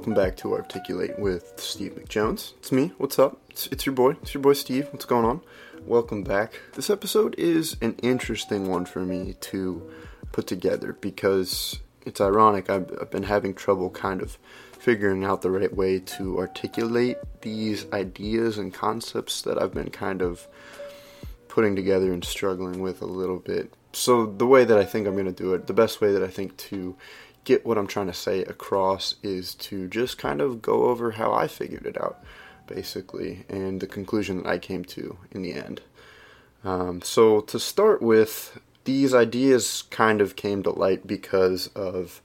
Welcome back to Articulate with Steve McJones. It's me. What's up? It's, it's your boy. It's your boy Steve. What's going on? Welcome back. This episode is an interesting one for me to put together because it's ironic. I've, I've been having trouble kind of figuring out the right way to articulate these ideas and concepts that I've been kind of putting together and struggling with a little bit. So, the way that I think I'm going to do it, the best way that I think to get what I'm trying to say across is to just kind of go over how I figured it out, basically, and the conclusion that I came to in the end. Um, so, to start with, these ideas kind of came to light because of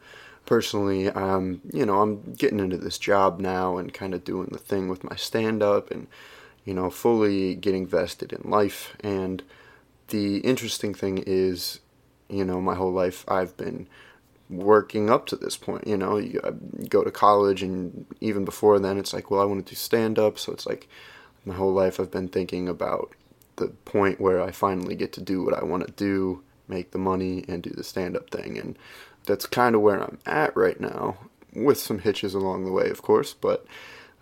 personally, um, you know, I'm getting into this job now and kind of doing the thing with my stand up and, you know, fully getting vested in life. And the interesting thing is, you know, my whole life I've been working up to this point. You know, you, go to college, and even before then, it's like, well, I want to do stand up. So it's like my whole life I've been thinking about the point where I finally get to do what I want to do, make the money, and do the stand up thing. And that's kind of where I'm at right now, with some hitches along the way, of course. But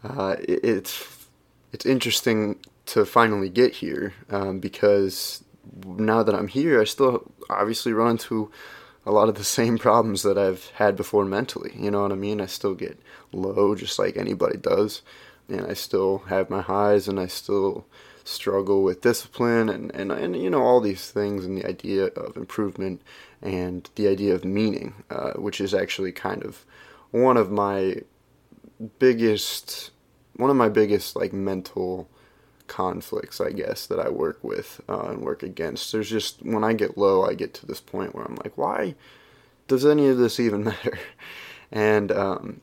uh, it, it's it's interesting to finally get here um, because now that I'm here, I still obviously run into a lot of the same problems that I've had before mentally. You know what I mean? I still get low just like anybody does. And I still have my highs and I still struggle with discipline and, and, and you know, all these things and the idea of improvement and the idea of meaning, uh, which is actually kind of one of my biggest, one of my biggest like mental conflicts, I guess, that I work with uh, and work against. There's just, when I get low, I get to this point where I'm like, why does any of this even matter? And, um,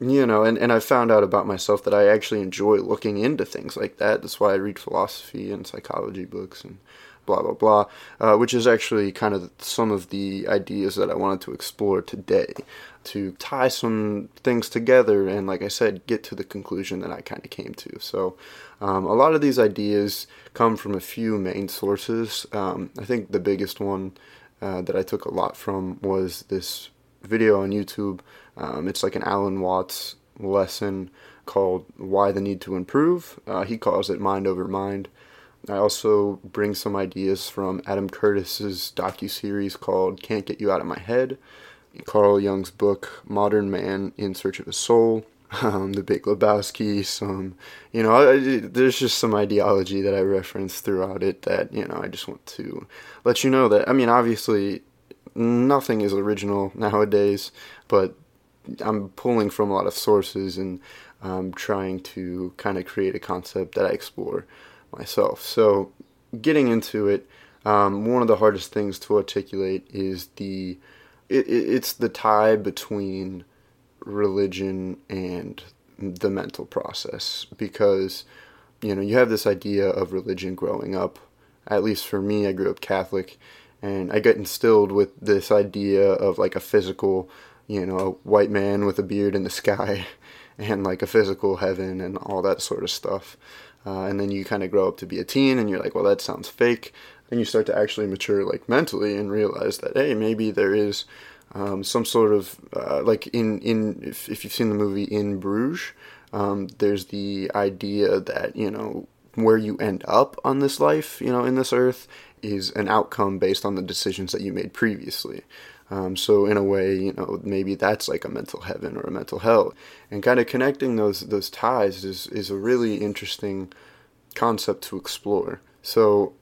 you know, and, and I found out about myself that I actually enjoy looking into things like that. That's why I read philosophy and psychology books and blah, blah, blah, uh, which is actually kind of some of the ideas that I wanted to explore today to tie some things together and, like I said, get to the conclusion that I kind of came to. So, um, a lot of these ideas come from a few main sources. Um, I think the biggest one uh, that I took a lot from was this video on YouTube. Um, it's like an Alan Watts lesson called Why the Need to Improve. Uh, he calls it Mind Over Mind. I also bring some ideas from Adam Curtis's docu-series called Can't Get You Out of My Head, Carl Jung's book Modern Man in Search of a Soul, um, The Big Lebowski, some, you know, I, there's just some ideology that I reference throughout it that, you know, I just want to let you know that, I mean, obviously, nothing is original nowadays, but I'm pulling from a lot of sources and um, trying to kind of create a concept that I explore myself. So, getting into it, um, one of the hardest things to articulate is the it, it's the tie between religion and the mental process because you know you have this idea of religion growing up at least for me i grew up catholic and i got instilled with this idea of like a physical you know a white man with a beard in the sky and like a physical heaven and all that sort of stuff uh, and then you kind of grow up to be a teen and you're like well that sounds fake and you start to actually mature like mentally and realize that hey maybe there is um, some sort of uh, like in in if, if you've seen the movie in Bruges, um, there's the idea that you know where you end up on this life, you know, in this earth, is an outcome based on the decisions that you made previously. Um, so in a way, you know, maybe that's like a mental heaven or a mental hell, and kind of connecting those those ties is is a really interesting concept to explore. So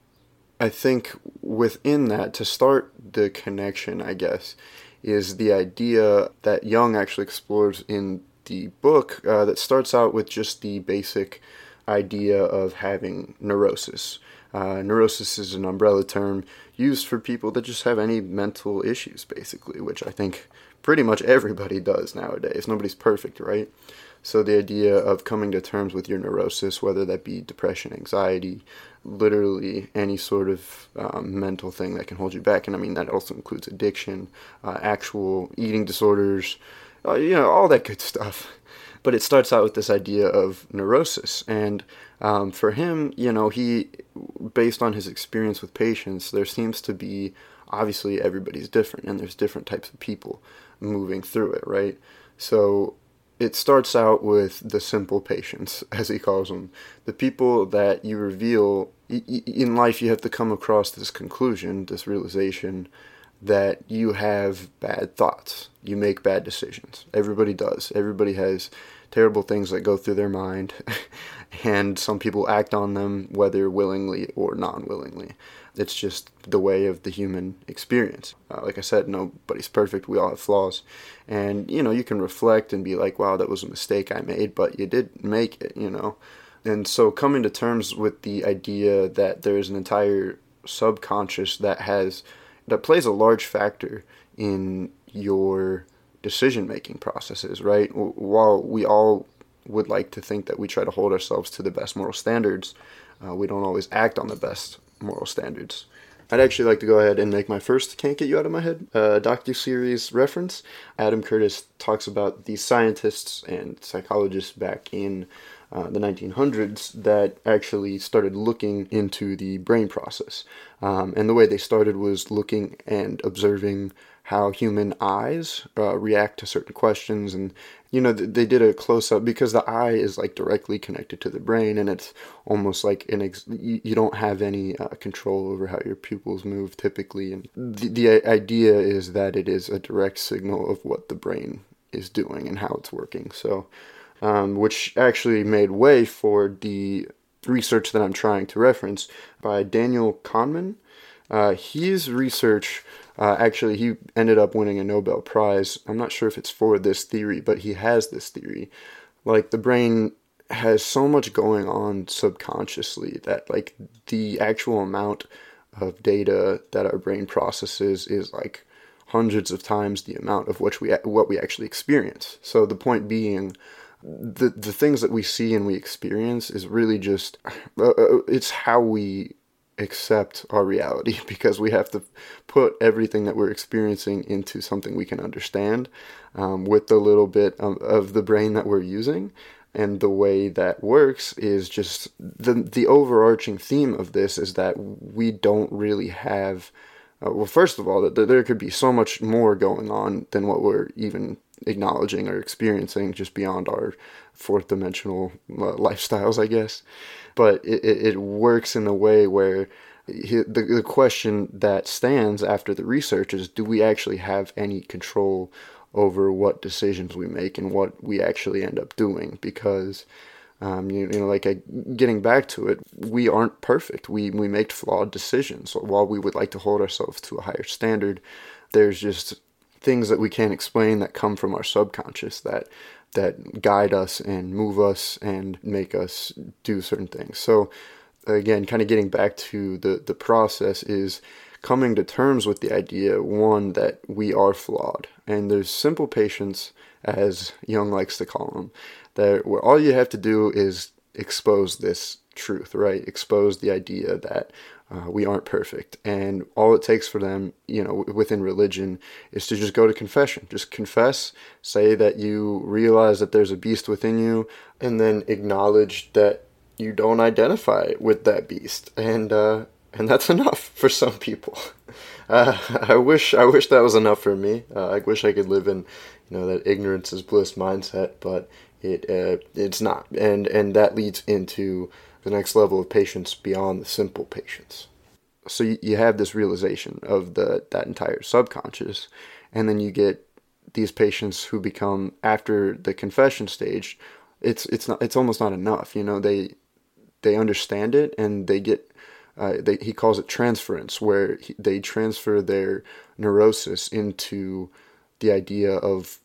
I think within that, to start the connection, I guess, is the idea that Jung actually explores in the book uh, that starts out with just the basic idea of having neurosis. Uh, neurosis is an umbrella term used for people that just have any mental issues, basically, which I think pretty much everybody does nowadays. Nobody's perfect, right? So the idea of coming to terms with your neurosis, whether that be depression, anxiety, literally any sort of um, mental thing that can hold you back, and I mean that also includes addiction, uh, actual eating disorders, uh, you know, all that good stuff. But it starts out with this idea of neurosis, and um, for him, you know, he, based on his experience with patients, there seems to be obviously everybody's different, and there's different types of people moving through it, right? So it starts out with the simple patients, as he calls them, the people that you reveal in life. You have to come across this conclusion, this realization that you have bad thoughts. You make bad decisions. Everybody does. Everybody has terrible things that go through their mind, and some people act on them whether willingly or non willingly. It's just the way of the human experience. Uh, like I said, nobody's perfect. We all have flaws. And, you know, you can reflect and be like, wow, that was a mistake I made, but you did make it, you know. And so coming to terms with the idea that there's an entire subconscious that has, that plays a large factor in your decision making processes, right? While we all would like to think that we try to hold ourselves to the best moral standards, uh, we don't always act on the best moral standards. I'd actually like to go ahead and make my first Can't Get You Out of My Head uh, docu-series reference. Adam Curtis talks about these scientists and psychologists back in uh, the 1900s that actually started looking into the brain process. Um, and the way they started was looking and observing how human eyes uh, react to certain questions. And you know they did a close up because the eye is like directly connected to the brain and it's almost like an ex- you don't have any uh, control over how your pupils move typically. And the, the idea is that it is a direct signal of what the brain is doing and how it's working. So um, which actually made way for the research that i'm trying to reference by daniel kahneman uh, his research uh, actually, he ended up winning a Nobel Prize. I'm not sure if it's for this theory, but he has this theory. Like, the brain has so much going on subconsciously that, like, the actual amount of data that our brain processes is like hundreds of times the amount of which we what we actually experience. So the point being, the the things that we see and we experience is really just uh, uh it's how we accept our reality because we have to put everything that we're experiencing into something we can understand um, with the little bit of, of, the brain that we're using. And the way that works is just the the overarching theme of this is that we don't really have. Uh, well, first of all, that there could be so much more going on than what we're even acknowledging or experiencing just beyond our fourth dimensional uh, lifestyles, I guess. But it, it works in a way where the, the question that stands after the research is do we actually have any control over what decisions we make and what we actually end up doing? Because um, you, you, know like I, getting back to it we aren't perfect. We we make flawed decisions. So while we would like to hold ourselves to a higher standard there's just things that we can't explain that come from our subconscious that that guide us and move us and make us do certain things. So again, kind of getting back to the the process is coming to terms with the idea one that we are flawed and there's simple patients as Jung likes to call them that where all you have to do is expose this truth, right? Expose the idea that uh, we aren't perfect. And all it takes for them, you know, within religion is to just go to confession. Just confess, say that you realize that there's a beast within you, and then acknowledge that you don't identify with that beast. And, uh, and that's enough for some people. Uh, I wish I wish that was enough for me. Uh, I wish I could live in, you know, that ignorance is bliss mindset, but it uh, it's not, and and that leads into the next level of patients beyond the simple patients. So you, have this realization of the that entire subconscious, and then you get these patients who become after the confession stage. It's it's not it's almost not enough. You know they they understand it and they get uh, they, he calls it transference, where he, they transfer their neurosis into the idea of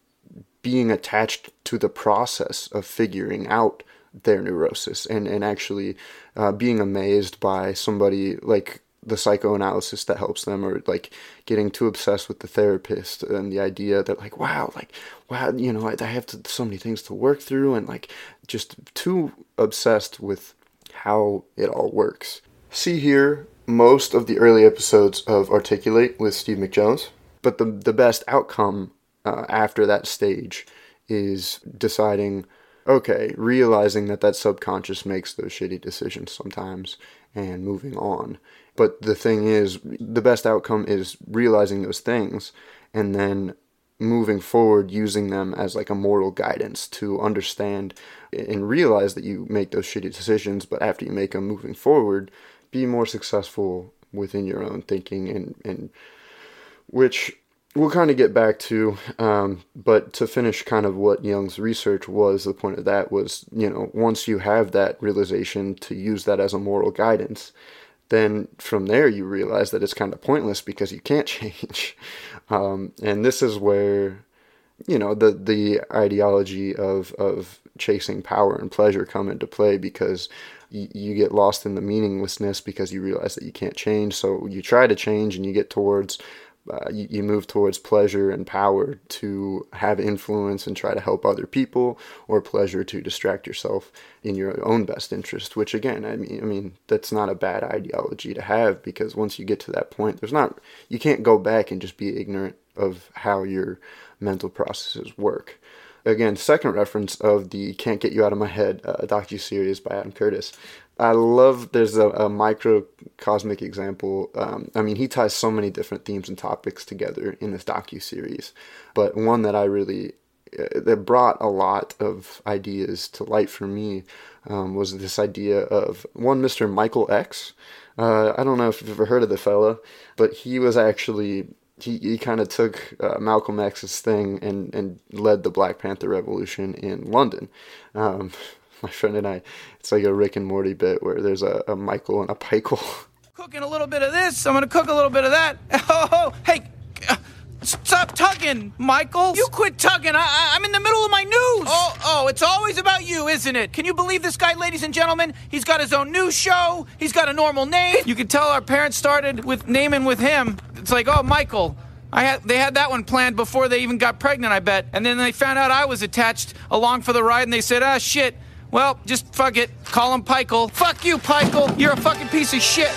being attached to the process of figuring out their neurosis. And, and actually uh, being amazed by somebody like the psychoanalysis that helps them or like getting too obsessed with the therapist and the idea that like wow like wow you know I, I have to, so many things to work through and like just too obsessed with how it all works. See here most of the early episodes of articulate with steve mcjones but the, the best outcome uh, after that stage is deciding okay, realizing that that subconscious makes those shitty decisions sometimes and moving on. But the thing is, the best outcome is realizing those things and then moving forward using them as like a moral guidance to understand and realize that you make those shitty decisions but after you make them moving forward be more successful within your own thinking and and which we'll kind of get back to um, but to finish kind of what Jung's research was the point of that was you know once you have that realization to use that as a moral guidance then from there you realize that it's kind of pointless because you can't change. Um, and this is where, you know, the the ideology of of chasing power and pleasure come into play because you get lost in the meaninglessness because you realize that you can't change. So you try to change and you get towards uh, you, you, move towards pleasure and power to have influence and try to help other people, or pleasure to distract yourself in your own best interest. Which again, I mean, I mean that's not a bad ideology to have because once you get to that point, there's not you can't go back and just be ignorant of how your mental processes work. Again, second reference of the "Can't Get You Out of My Head" uh, docu series by Adam Curtis. I love there's a, a microcosmic example. Um, I mean, he ties so many different themes and topics together in this docu series, but one that I really uh, that brought a lot of ideas to light for me um, was this idea of one Mr. Michael X. Uh, I don't know if you've ever heard of the fella, but he was actually he, he kind of took uh, Malcolm X's thing and, and led the Black Panther Revolution in London. Um, my friend and I, it's like a Rick and Morty bit where there's a, a Michael and a Pichael. Cooking a little bit of this, I'm gonna cook a little bit of that. Oh, hey, uh, stop tugging, Michael. You quit tugging. I, am in the middle of my news. Oh, oh, it's always about you, isn't it? Can you believe this guy, ladies and gentlemen? He's got his own news show. He's got a normal name. You can tell our parents started with naming with him. It's like, oh, Michael. I had, they had that one planned before they even got pregnant, I bet. And then they found out I was attached along for the ride, and they said, ah, shit, well, just fuck it. Call him Pichael. Fuck you, Pichael. You're a fucking piece of shit.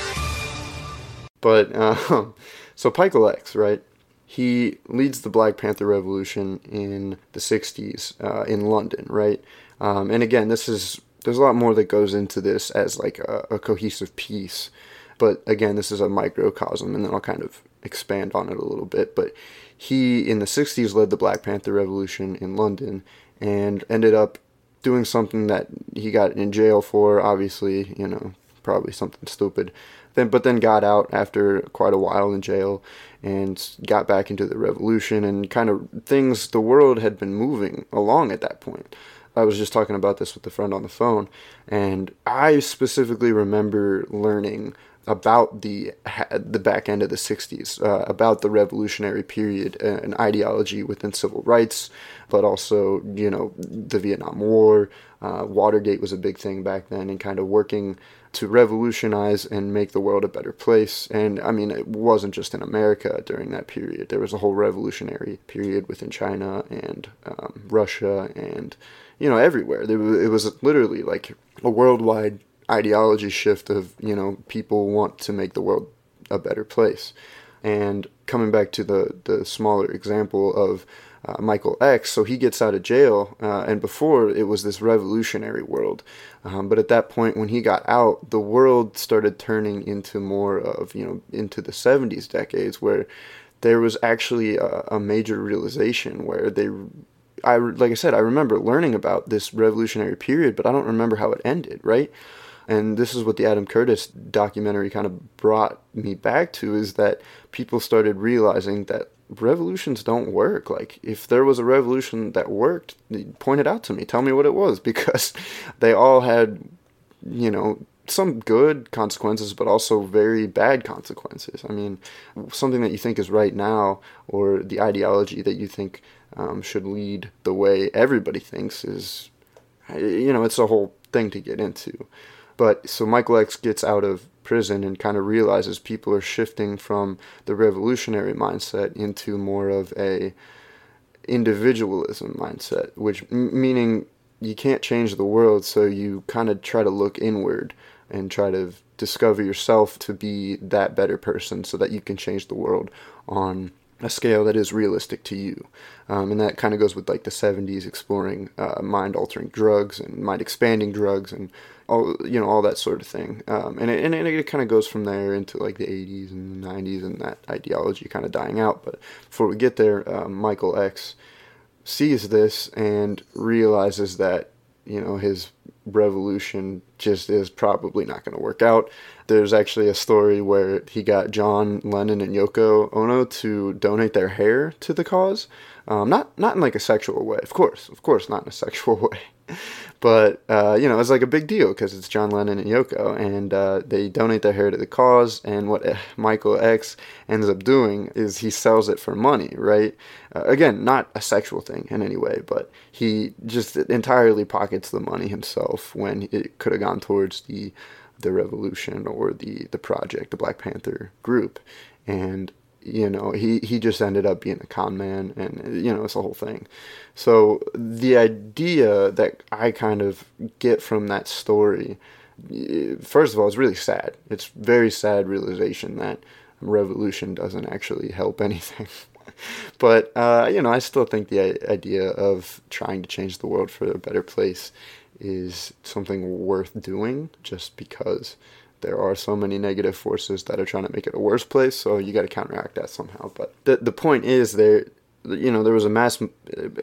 But, um, so Pichael X, right? He leads the Black Panther Revolution in the 60s uh, in London, right? Um, and again, this is, there's a lot more that goes into this as like a, a cohesive piece. But again, this is a microcosm, and then I'll kind of expand on it a little bit. But he, in the 60s, led the Black Panther Revolution in London and ended up doing something that he got in jail for, obviously, you know, probably something stupid. Then, but then got out after quite a while in jail and got back into the revolution and kind of things. The world had been moving along at that point. I was just talking about this with a friend on the phone, and I specifically remember learning about the the back end of the 60s, uh, about the revolutionary period and ideology within civil rights, but also you know the Vietnam War, uh, Watergate was a big thing back then, and kind of working to revolutionize and make the world a better place. And I mean, it wasn't just in America during that period. There was a whole revolutionary period within China and um, Russia and you know everywhere. It was literally like a worldwide ideology shift of you know people want to make the world a better place and coming back to the the smaller example of uh, Michael X. So he gets out of jail, uh, and before it was this revolutionary world, um, but at that point when he got out, the world started turning into more of you know into the '70s decades where there was actually a, a major realization where they I like I said, I remember learning about this revolutionary period, but I don't remember how it ended, right? And this is what the Adam Curtis documentary kind of brought me back to is that people started realizing that revolutions don't work. Like, if there was a revolution that worked, point it out to me. Tell me what it was because they all had, you know, some good consequences, but also very bad consequences. I mean, something that you think is right now, or the ideology that you think um, should lead the way everybody thinks, is, you know, it's a whole thing to get into. But so Michael X gets out of prison and kind of realizes people are shifting from the revolutionary mindset into more of a individualism mindset, which m- meaning you can't change the world, so you kind of try to look inward and try to discover yourself to be that better person so that you can change the world on a scale that is realistic to you. Um, and that kind of goes with like the 70s exploring uh, mind altering drugs and mind expanding drugs and all you know all that sort of thing um, and, it, and it kind of goes from there into like the 80s and the 90s and that ideology kind of dying out but before we get there uh, michael x sees this and realizes that you know his revolution just is probably not going to work out. There's actually a story where he got John Lennon and Yoko Ono to donate their hair to the cause. Um, not not in like a sexual way, of course, of course, not in a sexual way, but uh, you know, it's like a big deal because it's John Lennon and Yoko, and uh, they donate their hair to the cause. And what Michael X ends up doing is he sells it for money, right? Uh, again, not a sexual thing in any way, but he just entirely pockets the money himself when it could have gone towards the the revolution or the the project, the Black Panther group, and you know he he just ended up being a con man and you know it's a whole thing. So the idea that i kind of get from that story first of all it's really sad. It's very sad realization that revolution doesn't actually help anything. But uh, you know i still think the idea of trying to change the world for a better place is something worth doing just because there are so many negative forces that are trying to make it a worse place so you got to counteract that somehow. But the the point is there you know there was a mass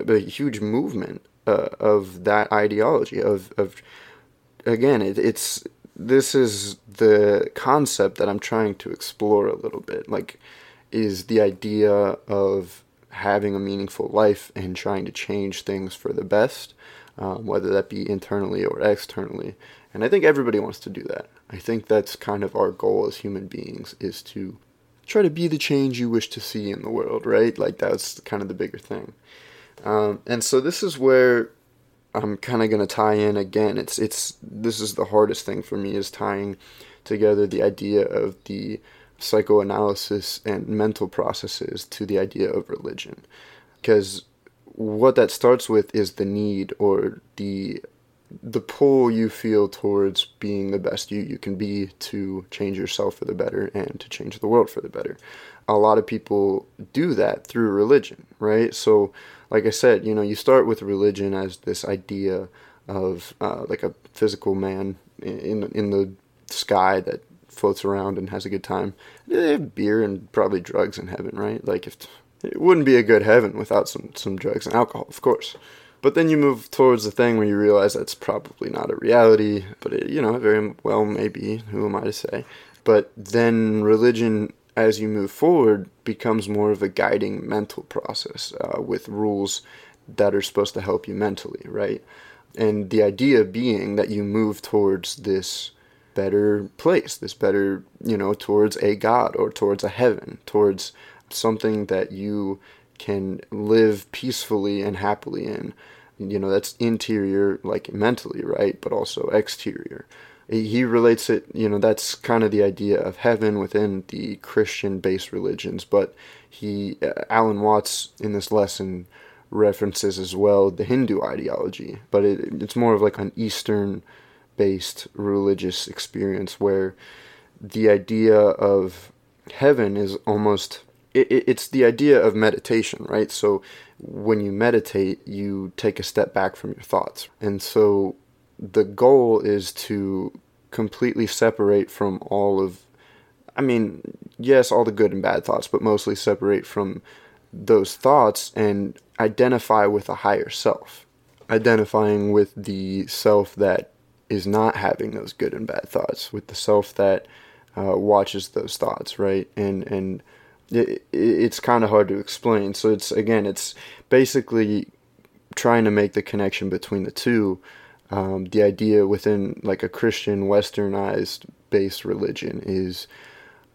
a huge movement uh, of that ideology of of again it, it's this is the concept that I'm trying to explore a little bit like is the idea of having a meaningful life and trying to change things for the best um, whether that be internally or externally. And I think everybody wants to do that I think that's kind of our goal as human beings is to try to be the change you wish to see in the world, right? Like that's kind of the bigger thing. Um, and so this is where I'm kind of going to tie in again. It's it's this is the hardest thing for me is tying together the idea of the psychoanalysis and mental processes to the idea of religion. Because what that starts with is the need or the the pull you feel towards being the best you you can be to change yourself for the better and to change the world for the better. A lot of people do that through religion, right? So, like I said, you know, you start with religion as this idea of uh, like a physical man in in the sky that floats around and has a good time. They have beer and probably drugs in heaven, right? Like if it wouldn't be a good heaven without some some drugs and alcohol, of course. But then you move towards the thing where you realize that's probably not a reality, but it, you know, very well may be. Who am I to say? But then religion, as you move forward, becomes more of a guiding mental process uh, with rules that are supposed to help you mentally, right? And the idea being that you move towards this better place, this better, you know, towards a God or towards a heaven, towards something that you can live peacefully and happily in you know that's interior like mentally right but also exterior. He relates it you know that's kind of the idea of heaven within the christian based religions but he uh, alan watts in this lesson references as well the hindu ideology but it, it's more of like an eastern based religious experience where the idea of heaven is almost it, it's the idea of meditation right? So when you meditate, you take a step back from your thoughts. And so the goal is to completely separate from all of, I mean, yes, all the good and bad thoughts, but mostly separate from those thoughts and identify with a higher self. Identifying with the self that is not having those good and bad thoughts, with the self that uh, watches those thoughts, right? And, and, it, it's kind of hard to explain. So it's again, it's basically trying to make the connection between the two. Um, the idea within like a Christian westernized based religion is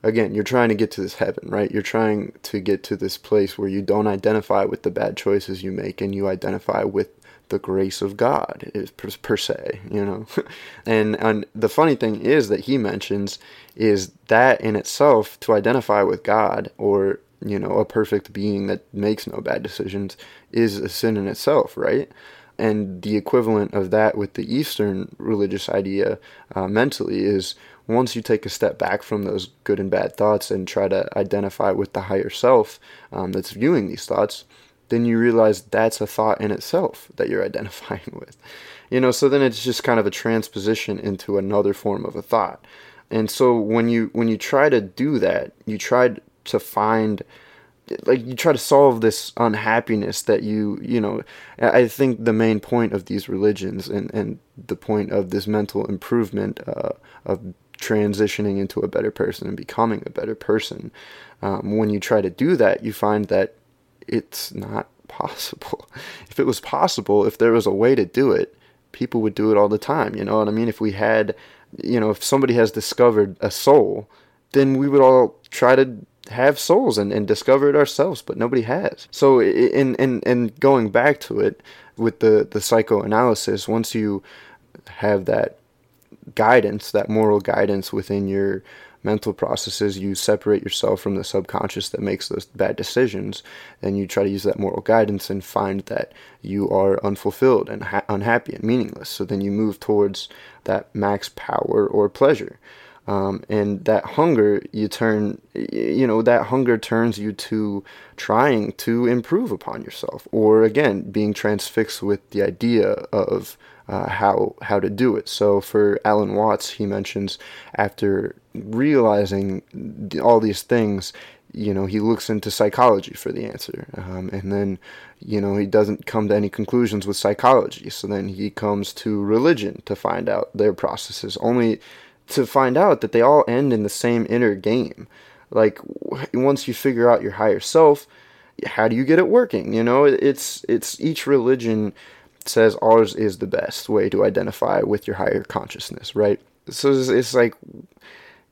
again, you're trying to get to this heaven, right? You're trying to get to this place where you don't identify with the bad choices you make and you identify with the grace of God is per, per se, you know. and and the funny thing is that he mentions is that in itself to identify with God or you know a perfect being that makes no bad decisions is a sin in itself, right? And the equivalent of that with the Eastern religious idea uh, mentally is once you take a step back from those good and bad thoughts and try to identify with the higher self um, that's viewing these thoughts, then you realize that's a thought in itself that you're identifying with. You know, so then it's just kind of a transposition into another form of a thought. And so when you when you try to do that, you try to find like you try to solve this unhappiness that you you know i think the main point of these religions and and the point of this mental improvement uh, of transitioning into a better person and becoming a better person um, when you try to do that you find that it's not possible if it was possible if there was a way to do it people would do it all the time you know what i mean if we had you know if somebody has discovered a soul then we would all try to have souls and, and discover it ourselves, but nobody has. So in in in going back to it with the the psychoanalysis, once you have that guidance, that moral guidance within your mental processes, you separate yourself from the subconscious that makes those bad decisions, and you try to use that moral guidance and find that you are unfulfilled and ha- unhappy and meaningless. So then you move towards that max power or pleasure. Um, and that hunger you turn you know that hunger turns you to trying to improve upon yourself or again being transfixed with the idea of uh, how how to do it so for alan watts he mentions after realizing all these things you know he looks into psychology for the answer um, and then you know he doesn't come to any conclusions with psychology so then he comes to religion to find out their processes only to find out that they all end in the same inner game. Like once you figure out your higher self, how do you get it working? You know, it's it's each religion says ours is the best way to identify with your higher consciousness, right? So it's, it's like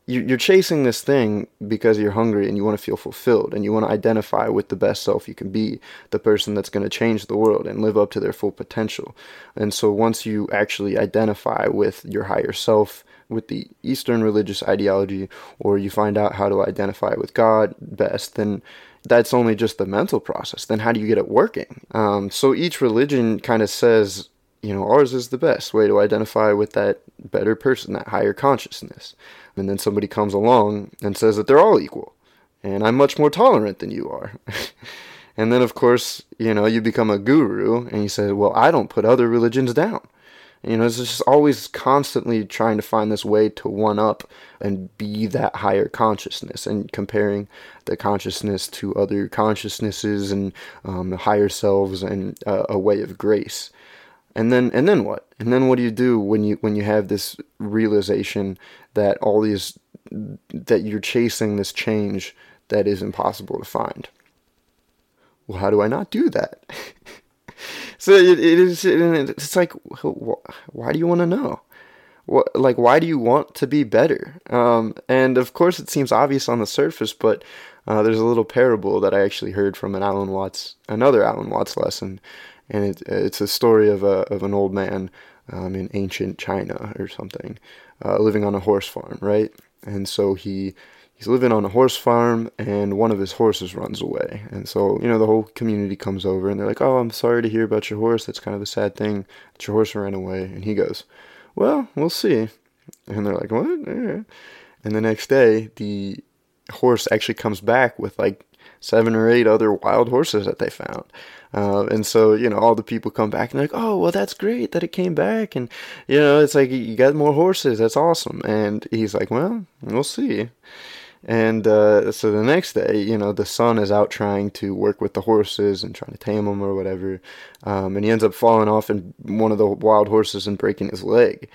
you're chasing this thing because you're hungry and you want to feel fulfilled and you want to identify with the best self you can be, the person that's going to change the world and live up to their full potential. And so once you actually identify with your higher self, with the Eastern religious ideology, or you find out how to identify with God best, then that's only just the mental process. Then how do you get it working? Um, so each religion kind of says, you know, ours is the best way to identify with that better person, that higher consciousness and then somebody comes along and says that they're all equal and I'm much more tolerant than you are. and then, of course, you know, you become a guru and you say, well, I don't put other religions down. You know, it's just always constantly trying to find this way to one up and be that higher consciousness and comparing the consciousness to other consciousnesses and um, higher selves and uh, a way of grace and then and then what? And then what do you do when you when you have this realization that all these that you're chasing this change that is impossible to find? Well how do i not do that? So it, it is it's like why do you want to know? What like why do you want to be better? Um, and of course it seems obvious on the surface but uh, there's a little parable that i actually heard from an alan watts another alan watts lesson and it, it's a story of a of an old man um, in ancient China or something, uh, living on a horse farm, right? And so he he's living on a horse farm, and one of his horses runs away, and so you know the whole community comes over, and they're like, "Oh, I'm sorry to hear about your horse. That's kind of a sad thing that your horse ran away." And he goes, "Well, we'll see," and they're like, "What?" And the next day, the horse actually comes back with like seven or eight other wild horses that they found. Uh, and so, you know, all the people come back and they're like, oh, well, that's great that it came back. And, you know, it's like, you got more horses. That's awesome. And he's like, well, we'll see. And uh, so the next day, you know, the son is out trying to work with the horses and trying to tame them or whatever. Um, and he ends up falling off in one of the wild horses and breaking his leg.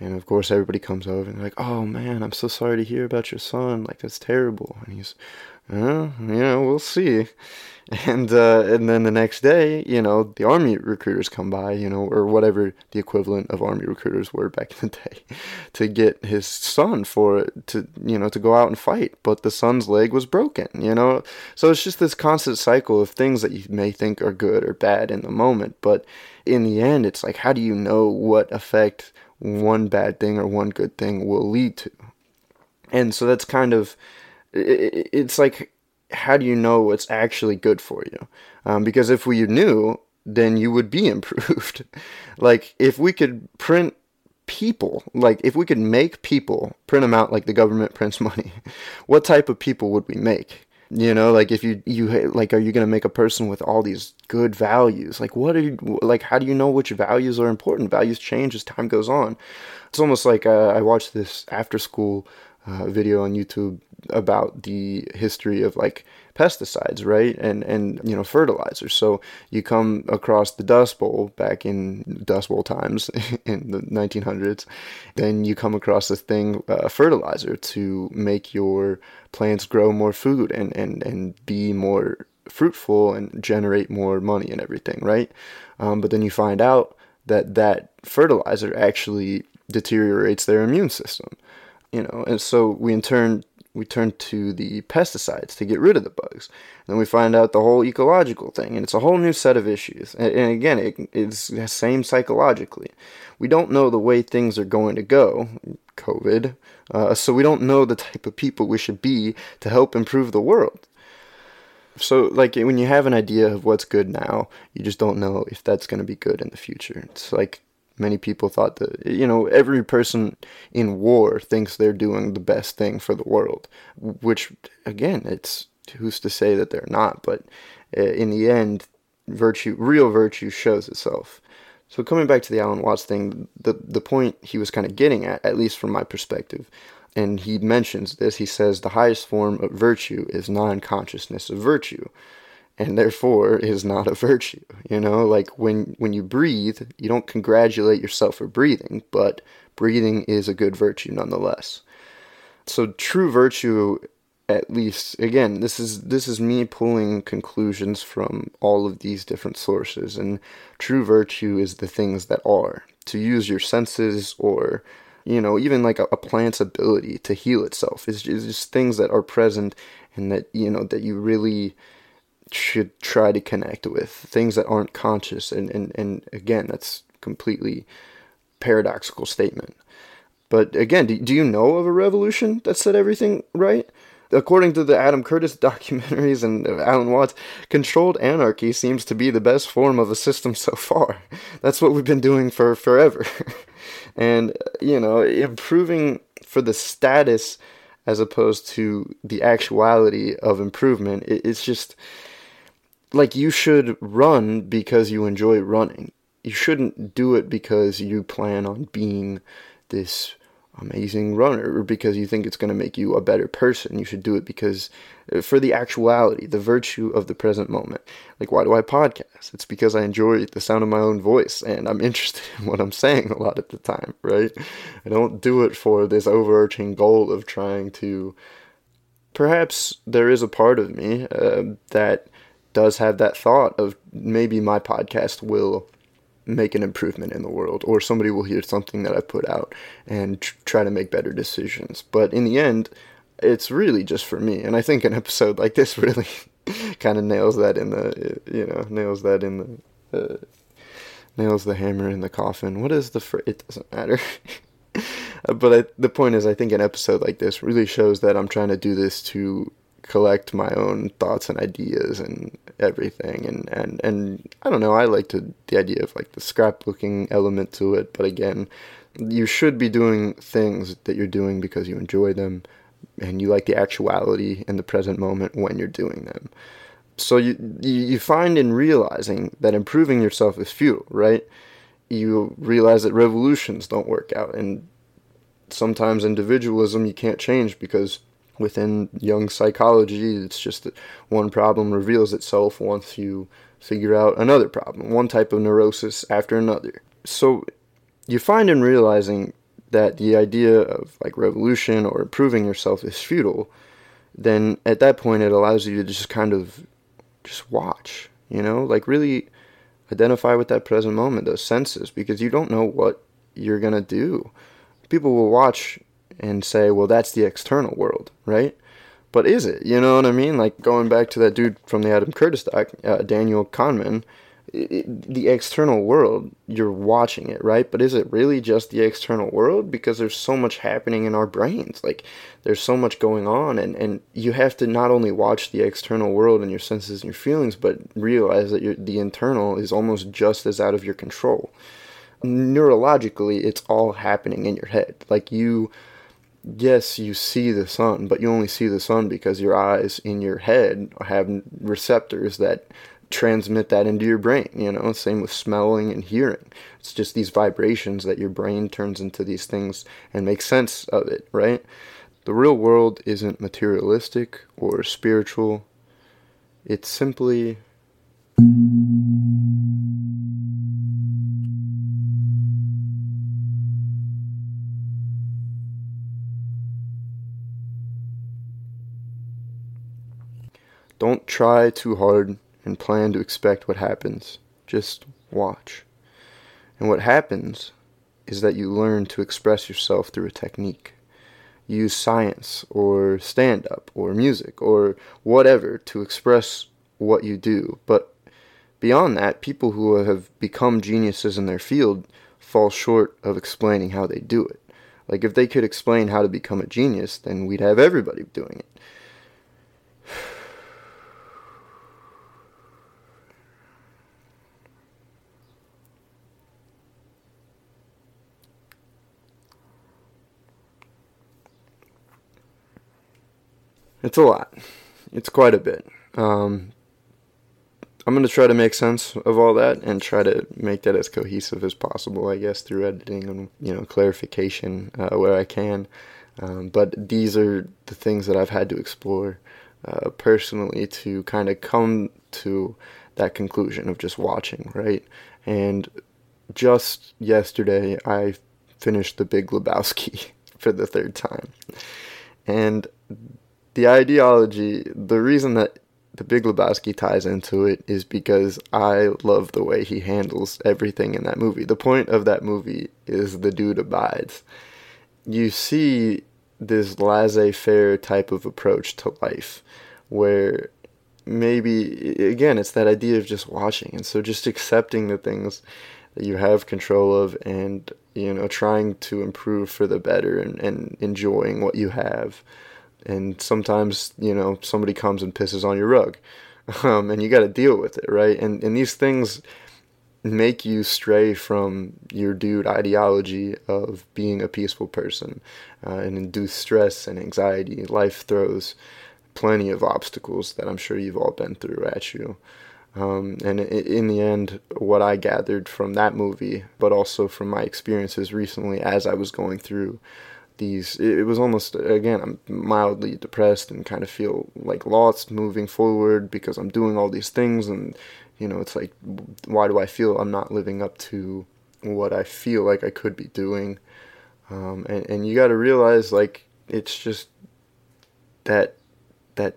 And of course, everybody comes over and like, "Oh man, I'm so sorry to hear about your son. Like that's terrible." And he's, "Uh, yeah, we'll see." And uh, and then the next day, you know, the army recruiters come by, you know, or whatever the equivalent of army recruiters were back in the day, to get his son for to you know to go out and fight. But the son's leg was broken, you know. So it's just this constant cycle of things that you may think are good or bad in the moment, but in the end, it's like how do you know what effect one bad thing or one good thing will lead to? And so that's kind of it's like how do you know what's actually good for you? Um, because if we knew, then you would be improved. like if we could print people, like if we could make people print them out like the government prints money, what type of people would we make? You know, like if you you like, are you gonna make a person with all these good values? Like, what are you like? How do you know which values are important? Values change as time goes on. It's almost like uh, I watched this after school uh, video on YouTube about the history of like pesticides, right? And and you know fertilizers. So you come across the Dust Bowl back in Dust Bowl times in the 1900s. Then you come across this thing, uh, fertilizer, to make your plants grow more food and and and be more fruitful and generate more money and everything, right? Um, but then you find out that that fertilizer actually deteriorates their immune system you know and so we in turn we turn to the pesticides to get rid of the bugs. And then we find out the whole ecological thing, and it's a whole new set of issues. And, and again, it, it's the same psychologically. We don't know the way things are going to go, COVID, uh, so we don't know the type of people we should be to help improve the world. So, like, when you have an idea of what's good now, you just don't know if that's going to be good in the future. It's like many people thought that you know every person in war thinks they're doing the best thing for the world which again it's who's to say that they're not but uh, in the end virtue real virtue shows itself. So coming back to the alan watts thing the the point he was kind of getting at at least from my perspective and he mentions this he says the highest form of virtue is non-consciousness of virtue and therefore is not a virtue you know? Like when when you breathe you don't congratulate yourself for breathing but breathing is a good virtue nonetheless. So true virtue at least again this is this is me pulling conclusions from all of these different sources and true virtue is the things that are. To use your senses or you know even like a, a plant's ability to heal itself is just, just things that are present and that you know that you really should try to connect with things that aren't conscious. And, and, and again that's completely paradoxical statement. But again do, do you know of a revolution that set everything right? According to the adam curtis documentaries and alan watts controlled anarchy seems to be the best form of a system so far. That's what we've been doing for forever. And uh, you know improving for the status as opposed to the actuality of improvement it, it's just like you should run because you enjoy running. You shouldn't do it because you plan on being this amazing runner or because you think it's going to make you a better person. You should do it because uh, for the actuality, the virtue of the present moment. Like, why do I podcast? It's because I enjoy the sound of my own voice and I'm interested in what I'm saying a lot of the time, right? I don't do it for this overarching goal of trying to. Perhaps there is a part of me uh, that does have that thought of maybe my podcast will make an improvement in the world or somebody will hear something that I put out and tr- try to make better decisions. But in the end, it's really just for me. And I think an episode like this really kind of nails that in the, you know, nails that in the, uh, nails the hammer in the coffin. What is the, fr- it doesn't matter. but I, the point is, I think an episode like this really shows that I'm trying to do this to collect my own thoughts and ideas and everything. And and and I don't know I like to the idea of like the scrapbooking element to it. But again you should be doing things that you're doing because you enjoy them and you like the actuality in the present moment when you're doing them. So you you find in realizing that improving yourself is futile right? You realize that revolutions don't work out. And sometimes individualism you can't change because within Jung psychology, it's just that one problem reveals itself once you figure out another problem, one type of neurosis after another. So you find in realizing that the idea of like revolution or improving yourself is futile, then at that point it allows you to just kind of just watch, you know, like really identify with that present moment, those senses, because you don't know what you're gonna do. People will watch and say, well, that's the external world, right? But is it? You know what I mean? Like going back to that dude from the Adam Curtis doc, uh, Daniel Kahneman, it, the external world, you're watching it, right? But is it really just the external world? Because there's so much happening in our brains. Like there's so much going on, and, and you have to not only watch the external world and your senses and your feelings, but realize that the internal is almost just as out of your control. neurologically, it's all happening in your head. Like you, yes, you see the sun, but you only see the sun because your eyes in your head have receptors that transmit that into your brain. You know, same with smelling and hearing. It's just these vibrations that your brain turns into these things and makes sense of it, right? The real world isn't materialistic or spiritual. It's simply Don't try too hard and plan to expect what happens. Just watch. And what happens is that you learn to express yourself through a technique. Use science or stand up or music or whatever to express what you do. But beyond that, people who have become geniuses in their field fall short of explaining how they do it. Like, if they could explain how to become a genius, then we'd have everybody doing it. It's a lot. It's quite a bit. Um, I'm going to try to make sense of all that and try to make that as cohesive as possible, I guess, through editing and, you know, clarification uh, where I can. Um, but these are the things that I've had to explore uh, personally to kind of come to that conclusion of just watching, right? And just yesterday, I finished The Big Lebowski for the third time. And the ideology, the reason that the Big Lebowski ties into it is because I love the way he handles everything in that movie. The point of that movie is the dude abides. You see this laissez faire type of approach to life where maybe, again, it's that idea of just watching. And so just accepting the things that you have control of and, you know, trying to improve for the better and, and enjoying what you have and sometimes you know somebody comes and pisses on your rug um, and you got to deal with it right? And and these things make you stray from your dude ideology of being a peaceful person uh, and induce stress and anxiety. Life throws plenty of obstacles that i'm sure you've all been through at you. Um, and in the end, what I gathered from that movie, but also from my experiences recently as I was going through these it was almost again i'm mildly depressed and kind of feel like lost moving forward because i'm doing all these things and you know it's like why do i feel i'm not living up to what i feel like i could be doing? Um, and, and you got to realize like it's just that that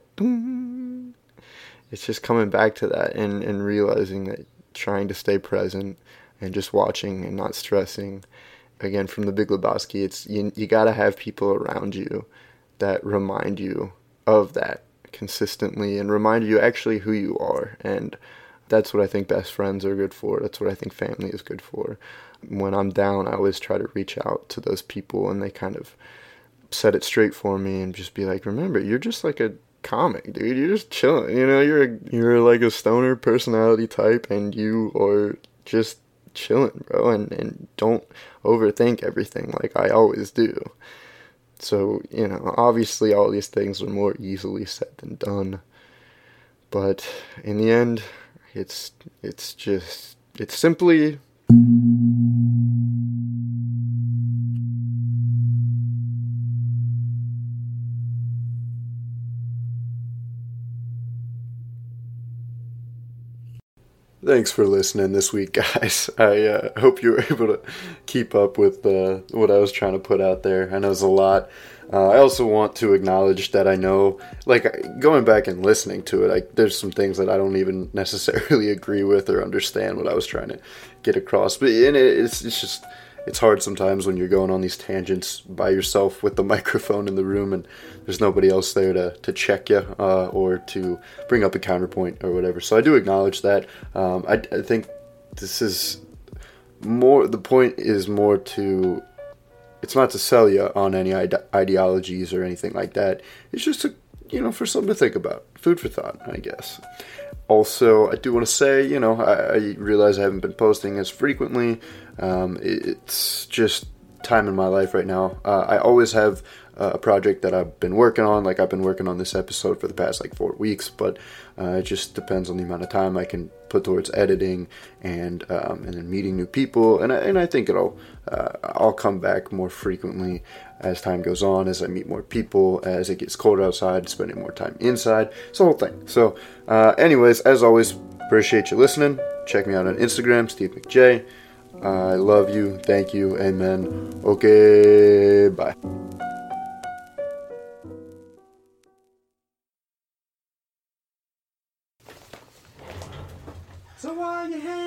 it's just coming back to that and, and realizing that trying to stay present and just watching and not stressing again from the Big Lebowski, it's you, you got to have people around you that remind you of that consistently and remind you actually who you are. And that's what I think best friends are good for. That's what I think family is good for. When I'm down, I always try to reach out to those people and they kind of set it straight for me and just be like, remember, you're just like a comic, dude. You're just chilling. You know, you're a, you're like a stoner personality type and you are just chilling, bro, and, and don't overthink everything like I always do. So, you know, obviously all these things are more easily said than done. But in the end, it's it's just it's simply Thanks for listening this week, guys. I uh, hope you were able to keep up with uh, what I was trying to put out there. I know it's a lot. Uh, I also want to acknowledge that I know, like, going back and listening to it, I, there's some things that I don't even necessarily agree with or understand what I was trying to get across. But in it, it's, it's just it's hard sometimes when you're going on these tangents by yourself with the microphone in the room and there's nobody else there to, to check you uh, or to bring up a counterpoint or whatever. So I do acknowledge that. Um, I, I think this is more, the point is more to, it's not to sell you on any ide- ideologies or anything like that. It's just to, you know, for something to think about. Food for thought, I guess. Also, I do want to say, you know, I, I, realize I haven't been posting as frequently. Um, it, it's just time in my life right now. Uh, I always have a project that I've been working on. Like I've been working on this episode for the past like four weeks, but uh, it just depends on the amount of time I can put towards editing and um, and then meeting new people. And I, and I think it'll uh, I'll come back more frequently as time goes on, as I meet more people, as it gets colder outside, spending more time inside. It's the whole thing. So, uh, anyways, as always, appreciate you listening. Check me out on Instagram, Steve McJ. I love you. Thank you. Amen. Okay. Bye. So why you hanging